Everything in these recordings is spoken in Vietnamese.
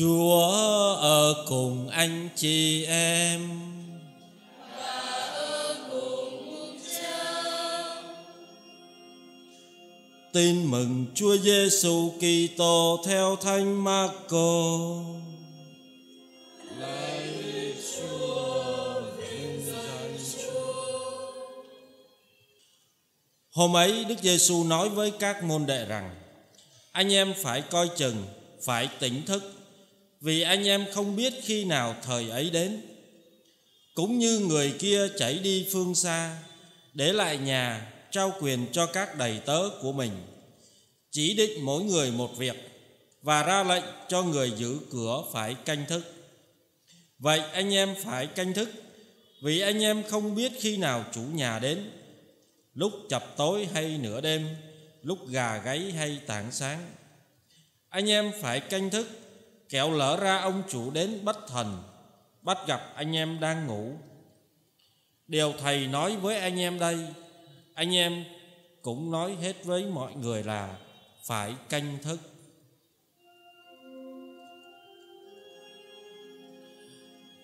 Chúa ở cùng anh chị em. Tin mừng Chúa Giêsu Kitô theo Thánh Marco. Hôm ấy Đức Giêsu nói với các môn đệ rằng: Anh em phải coi chừng, phải tỉnh thức, vì anh em không biết khi nào thời ấy đến. Cũng như người kia chảy đi phương xa, để lại nhà trao quyền cho các đầy tớ của mình. Chỉ định mỗi người một việc và ra lệnh cho người giữ cửa phải canh thức. Vậy anh em phải canh thức vì anh em không biết khi nào chủ nhà đến. Lúc chập tối hay nửa đêm lúc gà gáy hay tảng sáng anh em phải canh thức kẹo lỡ ra ông chủ đến bất thần bắt gặp anh em đang ngủ. Điều thầy nói với anh em đây, anh em cũng nói hết với mọi người là phải canh thức.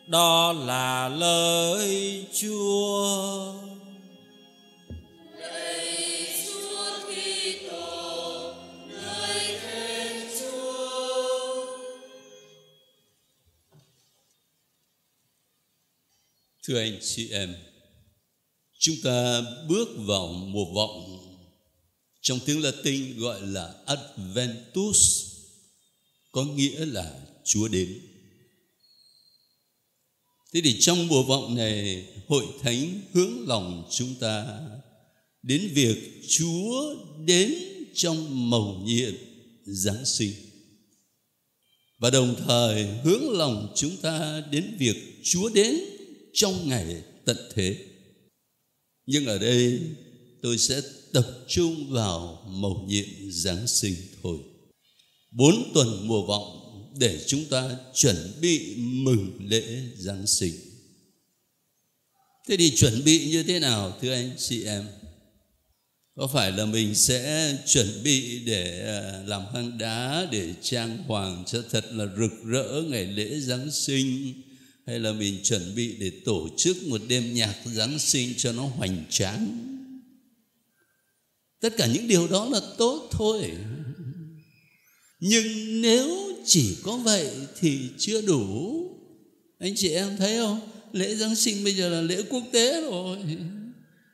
Đó là lời chúa. Thưa anh chị em, chúng ta bước vào mùa vọng trong tiếng Latin gọi là Adventus có nghĩa là Chúa đến. Thế thì trong mùa vọng này hội thánh hướng lòng chúng ta đến việc Chúa đến trong mầu nhiệm Giáng sinh. Và đồng thời hướng lòng chúng ta đến việc Chúa đến trong ngày tận thế. Nhưng ở đây tôi sẽ tập trung vào mầu nhiệm Giáng sinh thôi. Bốn tuần mùa vọng để chúng ta chuẩn bị mừng lễ Giáng sinh. Thế thì chuẩn bị như thế nào, thưa anh, chị em? Có phải là mình sẽ chuẩn bị để à, làm hang đá, để trang hoàng cho thật là rực rỡ ngày lễ Giáng sinh hay là mình chuẩn bị để tổ chức một đêm nhạc Giáng sinh cho nó hoành tráng? Tất cả những điều đó là tốt thôi. Nhưng nếu chỉ có vậy thì chưa đủ. Anh chị em thấy không? Lễ giáng sinh bây giờ là lễ quốc tế rồi.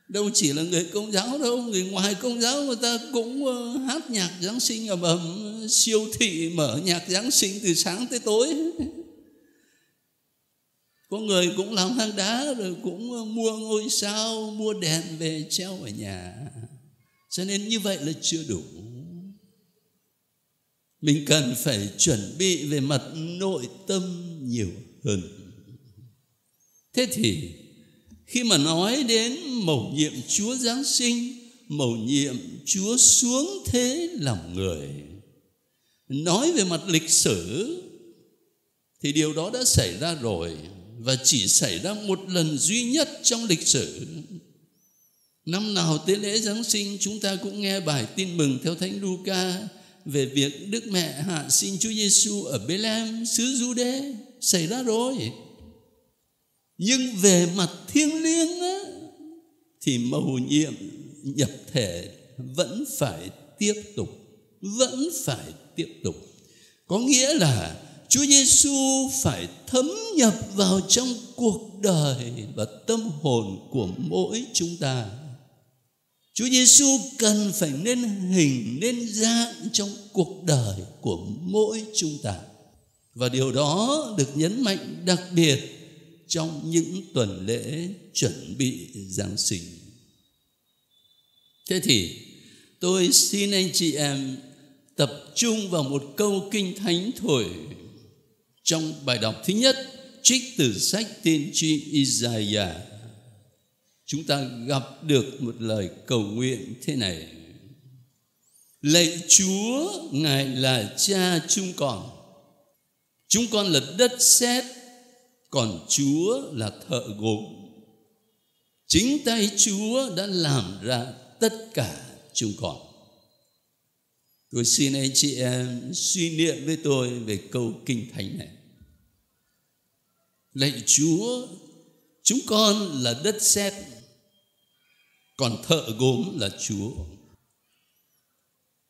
Đâu chỉ là người công giáo đâu, người ngoài công giáo người ta cũng ờ, hát nhạc giáng sinh ầm ầm, siêu thị mở nhạc giáng sinh từ sáng tới tối có người cũng làm hang đá rồi cũng ờ, mua ngôi sao, mua đèn về treo ở nhà. Cho nên như vậy là chưa đủ. Mình cần phải chuẩn bị về mặt nội tâm nhiều hơn. Thế thì, khi mà nói đến mầu nhiệm chúa giáng sinh, mầu nhiệm chúa xuống thế làm người, nói về mặt lịch sử, thì điều đó đã xảy ra rồi và chỉ xảy ra một lần duy nhất trong lịch sử Năm nào tế lễ Giáng sinh chúng ta cũng nghe bài tin mừng theo Thánh Luca về việc Đức Mẹ hạ sinh Chúa Giêsu ở Bethlehem xứ Jude xảy ra rồi. Nhưng về mặt thiêng liêng á, thì mầu nhiệm nhập thể vẫn phải tiếp tục, vẫn phải tiếp tục. Có nghĩa là Chúa Giêsu phải thấm nhập vào trong cuộc đời và tâm hồn của mỗi chúng ta Chúa Giêsu cần phải nên hình, nên dạng trong cuộc đời của mỗi chúng ta. Và điều đó được nhấn mạnh đặc biệt trong những tuần lễ chuẩn bị Giáng sinh. Thế thì, tôi xin anh chị em tập trung vào một câu kinh thánh thổi trong bài đọc thứ nhất, trích từ sách tiên tri Isaiah, chúng ta gặp được một lời cầu nguyện thế này. Lạy chúa, ngài là cha chúng con. Chúng con là đất sét, còn chúa là thợ gốm chính tay chúa đã làm ra tất cả chúng con. Tôi xin anh chị em suy niệm với tôi về câu kinh thánh này. Lạy Chúa, chúng con là đất sét, còn thợ gốm là Chúa.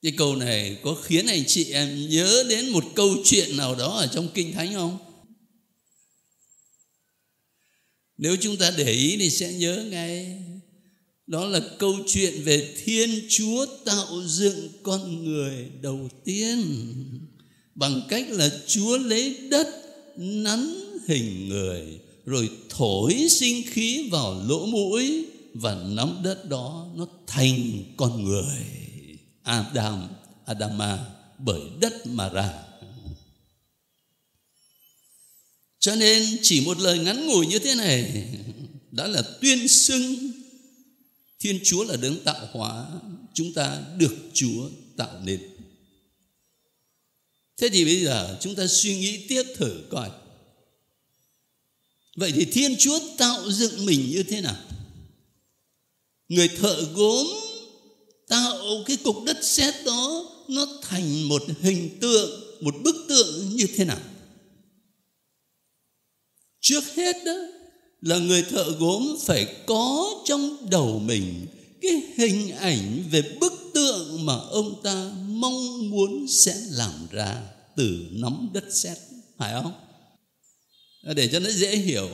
Cái câu này có khiến anh chị em nhớ đến một câu chuyện nào đó ở trong kinh thánh không? Nếu chúng ta để ý thì sẽ nhớ ngay đó là câu chuyện về thiên chúa tạo dựng con người đầu tiên bằng cách là chúa lấy đất, nắn hình người, rồi thổi sinh khí vào lỗ mũi và nắm đất đó, nó thành con người. Adam, Adama, bởi đất mà ra. Cho nên chỉ một lời ngắn ngủi như thế này, đã là tuyên xưng Thiên Chúa là đấng tạo hóa Chúng ta được Chúa tạo nên Thế thì bây giờ chúng ta suy nghĩ tiếp thử coi Vậy thì Thiên Chúa tạo dựng mình như thế nào? Người thợ gốm tạo cái cục đất sét đó nó thành một hình tượng, một bức tượng như thế nào? Trước hết đó là người thợ gốm phải có trong đầu mình cái hình ảnh về bức tượng mà ông ta mong muốn sẽ làm ra từ nắm đất sét, phải không? Để cho nó dễ hiểu,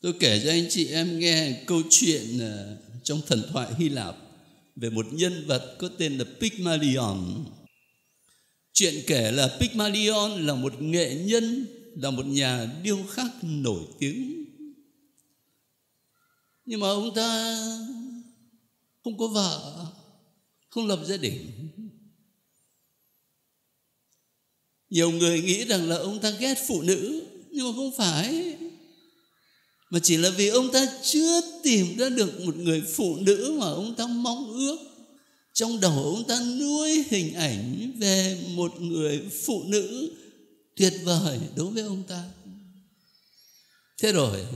tôi kể cho anh chị em nghe câu chuyện à, trong thần thoại hy lạp về một nhân vật có tên là Pygmalion. Chuyện kể là Pygmalion là một nghệ nhân, là một nhà điêu khắc nổi tiếng nhưng mà ông ta không có vợ, không lập gia đình. Nhiều người nghĩ rằng là ông ta ghét phụ nữ, nhưng mà không phải. Mà chỉ là vì ông ta chưa tìm ra được một người phụ nữ mà ông ta mong ước. Trong đầu ông ta nuôi hình ảnh về một người phụ nữ tuyệt vời đối với ông ta. Thế rồi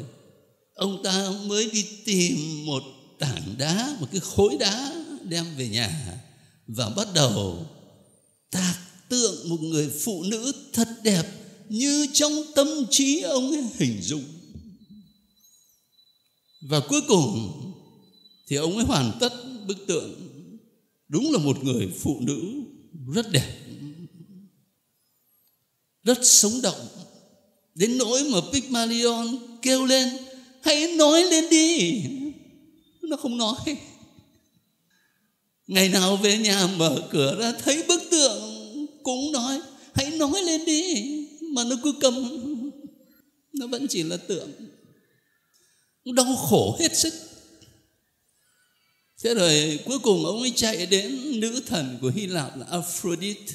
ông ta mới đi tìm một tảng đá, một cái khối đá đem về nhà và bắt đầu tạc tượng một người phụ nữ thật đẹp như trong tâm trí ông ấy hình dung. Và cuối cùng thì ông ấy hoàn tất bức tượng. Đúng là một người phụ nữ rất đẹp, rất sống động. Đến nỗi mà Pygmalion kêu lên hãy nói lên đi. Nó không nói. Ngày nào về nhà mở cửa ra thấy bức tượng cũng nói, hãy nói lên đi. Mà nó cứ cầm. Nó vẫn chỉ là tượng. Đau khổ hết sức. Thế rồi cuối cùng ông ấy chạy đến nữ thần của hy lạp là aphrodite.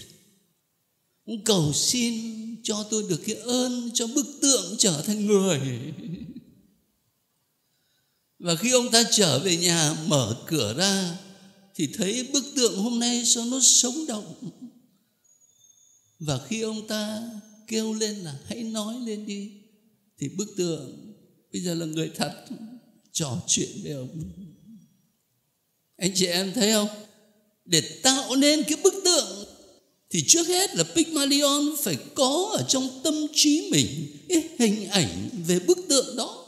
Ông cầu xin cho tôi được cái ơn cho bức tượng trở thành người và khi ông ta trở về nhà, mở cửa ra, thì thấy bức tượng hôm nay sao nó sống động. Và khi ông ta kêu lên là, hãy nói lên đi, thì bức tượng bây giờ là người thật, trò chuyện với ông. Anh chị em thấy không? Để tạo nên cái bức tượng, thì trước hết là Pygmalion phải có ở trong tâm trí mình cái hình ảnh về bức tượng đó.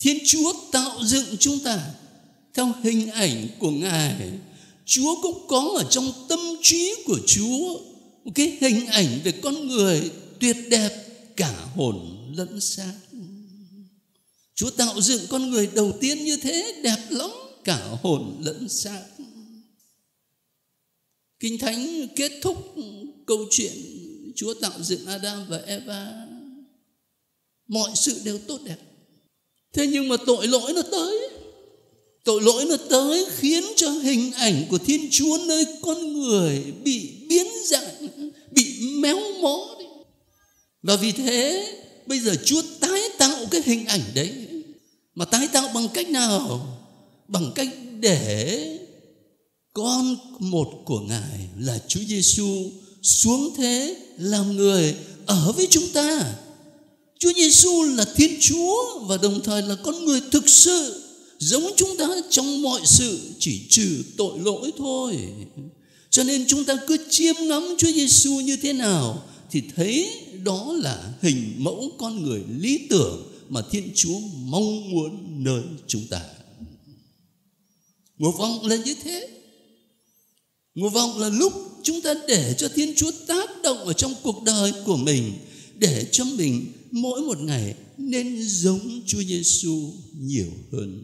Thiên Chúa tạo dựng chúng ta theo hình ảnh của Ngài. Chúa cũng có ở trong tâm trí của Chúa một cái hình ảnh về con người tuyệt đẹp, cả hồn lẫn xác. Chúa tạo dựng con người đầu tiên như thế, đẹp lắm, cả hồn lẫn xác. Kinh Thánh kết thúc câu chuyện Chúa tạo dựng Adam và Eva. Mọi sự đều tốt đẹp thế nhưng mà tội lỗi nó tới. Tội lỗi nó tới khiến cho hình ảnh của thiên chúa nơi con người bị biến dạng, bị méo mó đi. Và vì thế, bây giờ chúa tái tạo cái hình ảnh đấy. Mà tái tạo bằng cách nào? Bằng cách để con một của ngài là chúa giêsu xuống thế làm người ở với chúng ta. Chúa Giêsu là Thiên Chúa và đồng thời là con người thực sự giống chúng ta trong mọi sự, chỉ trừ tội lỗi thôi. cho nên chúng ta cứ chiêm ngắm Chúa Giêsu như thế nào thì thấy đó là hình mẫu con người lý tưởng mà Thiên Chúa mong muốn nơi chúng ta. Nguyện vọng là như thế. Nguyện vọng là lúc chúng ta để cho Thiên Chúa tác động ở trong cuộc đời của mình, để cho mình mỗi một ngày nên giống Chúa Giêsu nhiều hơn.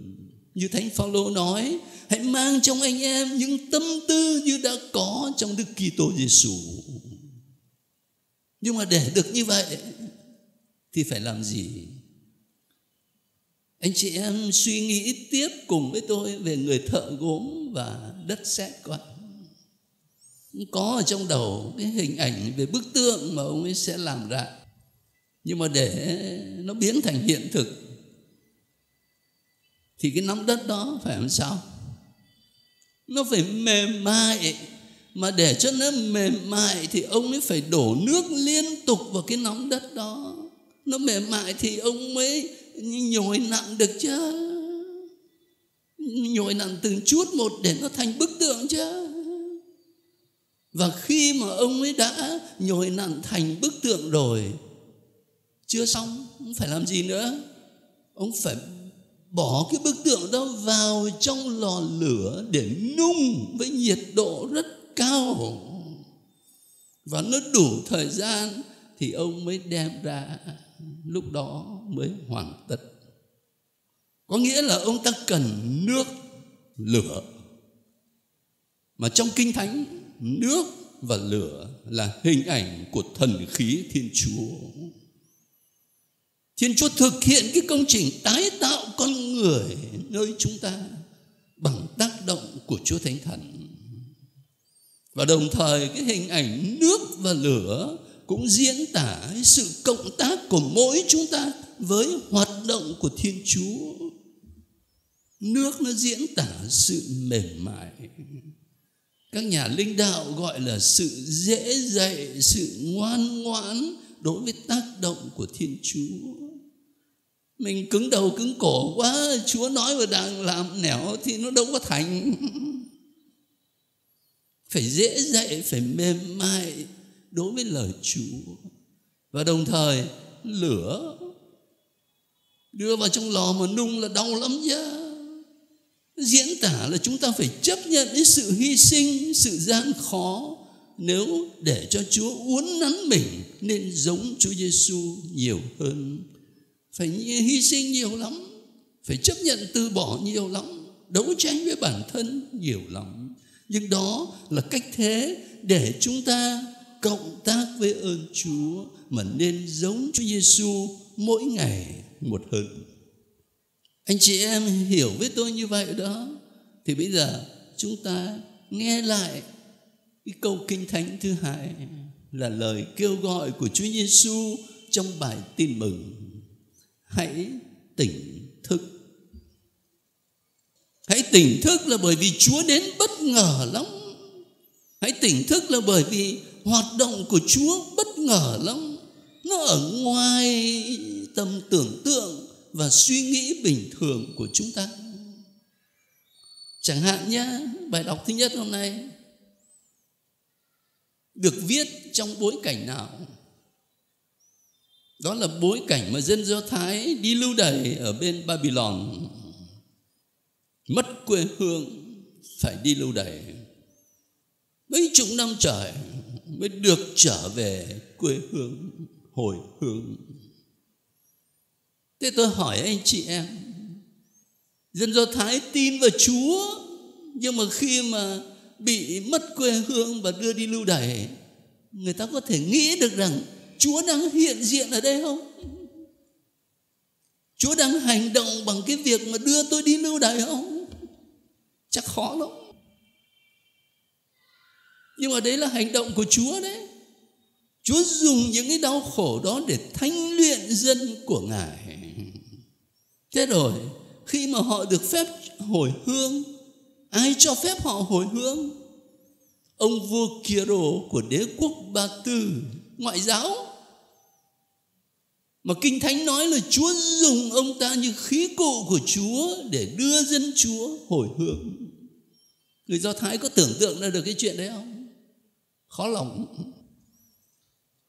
Như Thánh Phaolô nói, hãy mang trong anh em những tâm tư như đã có trong Đức Kitô Giêsu. Nhưng mà để được như vậy thì phải làm gì? Anh chị em suy nghĩ tiếp cùng với tôi về người thợ gốm và đất sét coi. Có ở trong đầu cái hình ảnh về bức tượng mà ông ấy sẽ làm ra. Nhưng mà để nó biến thành hiện thực, thì cái nắm đất đó phải làm sao? Nó phải mềm mại. Mà để cho nó mềm mại thì ông ấy phải đổ nước liên tục vào cái nắm đất đó. Nó mềm mại thì ông mới nhồi nặng được chứ. Nhồi nặng từng chút một để nó thành bức tượng chứ. Và khi mà ông ấy đã nhồi nặng thành bức tượng rồi chưa xong, không phải làm gì nữa. Ông phải bỏ cái bức tượng đó vào trong lò lửa để nung với nhiệt độ rất cao. Và nó đủ thời gian thì ông mới đem ra, lúc đó mới hoàn tất. Có nghĩa là ông ta cần nước, lửa. Mà trong kinh thánh, nước và lửa là hình ảnh của thần khí thiên chúa thiên chúa thực hiện cái công trình tái tạo con người nơi chúng ta bằng tác động của chúa thánh thần và đồng thời cái hình ảnh nước và lửa cũng diễn tả sự cộng tác của mỗi chúng ta với hoạt động của Thiên Chúa. Nước nó diễn tả sự mềm mại. Các nhà linh đạo gọi là sự dễ dạy, sự ngoan ngoãn đối với tác động của Thiên Chúa. Mình cứng đầu cứng cổ quá, Chúa nói và đang làm nẻo thì nó đâu có thành. Phải dễ dạy, phải mềm mại, đối với lời Chúa. Và đồng thời lửa đưa vào trong lò mà nung là đau lắm chứ diễn tả là chúng ta phải chấp nhận cái sự hy sinh sự gian khó nếu để cho Chúa uốn nắn mình nên giống Chúa Giêsu nhiều hơn phải hy sinh nhiều lắm, phải chấp nhận từ bỏ nhiều lắm, đấu tranh với bản thân nhiều lắm nhưng đó là cách thế để chúng ta cộng tác với ơn Chúa mà nên giống Chúa Giêsu mỗi ngày một hơn. Anh chị em hiểu với tôi như vậy đó, thì bây giờ chúng ta nghe lại cái câu kinh thánh thứ hai là lời kêu gọi của Chúa Giêsu trong bài tin mừng. Hãy tỉnh thức. Hãy tỉnh thức là bởi vì Chúa đến bất ngờ lắm. Hãy tỉnh thức là bởi vì hoạt động của Chúa bất ngờ lắm nó ở ngoài tầm tưởng tượng và suy nghĩ bình thường của chúng ta chẳng hạn nhé bài đọc thứ nhất hôm nay được viết trong bối cảnh nào đó là bối cảnh mà dân do thái đi lưu đày ở bên babylon mất quê hương, phải đi lưu đày mấy chục năm trời mới được trở về quê hương, hồi hương. thế tôi hỏi anh chị em, dân do thái tin vào chúa, nhưng mà khi mà bị mất quê hương và đưa đi lưu đày, người ta có thể nghĩ được rằng chúa đang hiện diện ở đây không? Chúa đang hành động bằng cái việc mà đưa tôi đi lưu đày không? Chắc khó lắm. Nhưng mà đấy là hành động của Chúa đấy. Chúa dùng những cái đau khổ đó để thanh luyện dân của Ngài. Thế rồi, khi mà họ được phép hồi hương, Ai cho phép họ hồi hương? Ông vua Kiro của đế quốc Ba Tư, Ngoại giáo. Mà Kinh Thánh nói là Chúa dùng ông ta như khí cụ của Chúa Để đưa dân Chúa hồi hướng. người do thái có tưởng tượng ra được cái chuyện đấy không? Khó lòng.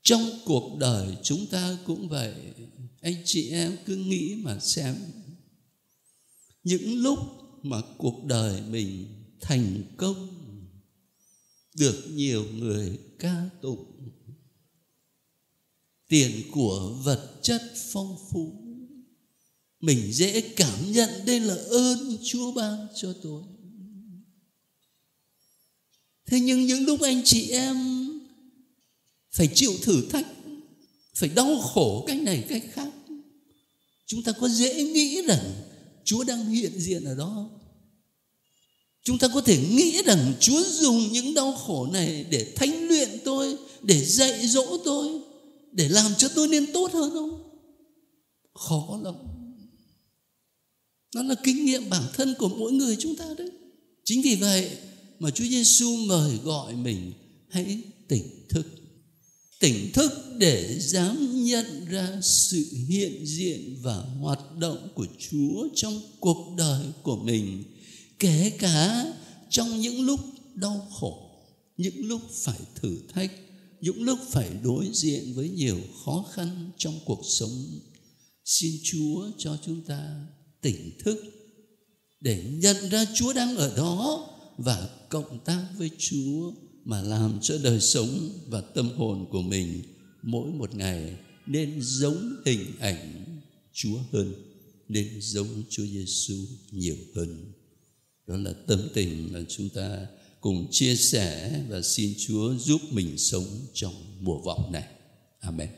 Trong cuộc đời chúng ta cũng vậy. Anh chị em cứ nghĩ mà xem. Những lúc mà cuộc đời mình thành công, được nhiều người ca tụng tiền của vật chất phong phú. Mình dễ cảm nhận đây là ơn chúa ban cho tôi. Thế nhưng những lúc anh chị em phải chịu thử thách, phải đau khổ cách này cách khác, chúng ta có dễ nghĩ rằng chúa đang hiện diện ở đó chúng ta có thể nghĩ rằng chúa dùng những đau khổ này để thanh luyện tôi, để dạy dỗ tôi để làm cho tôi nên tốt hơn không? Khó lắm. Nó là kinh nghiệm bản thân của mỗi người chúng ta đấy. Chính vì vậy mà Chúa Giêsu mời gọi mình hãy tỉnh thức. Tỉnh thức để dám nhận ra sự hiện diện và hoạt động của Chúa trong cuộc đời của mình, kể cả trong những lúc đau khổ, những lúc phải thử thách những lúc phải đối diện với nhiều khó khăn trong cuộc sống xin chúa cho chúng ta tỉnh thức để nhận ra chúa đang ở đó và cộng tác với chúa mà làm cho đời sống và tâm hồn của mình mỗi một ngày nên giống hình ảnh Chúa hơn, nên giống Chúa Giêsu nhiều hơn. Đó là tâm tình mà chúng ta cùng chia sẻ và xin Chúa giúp mình sống trong mùa vọng này. Amen.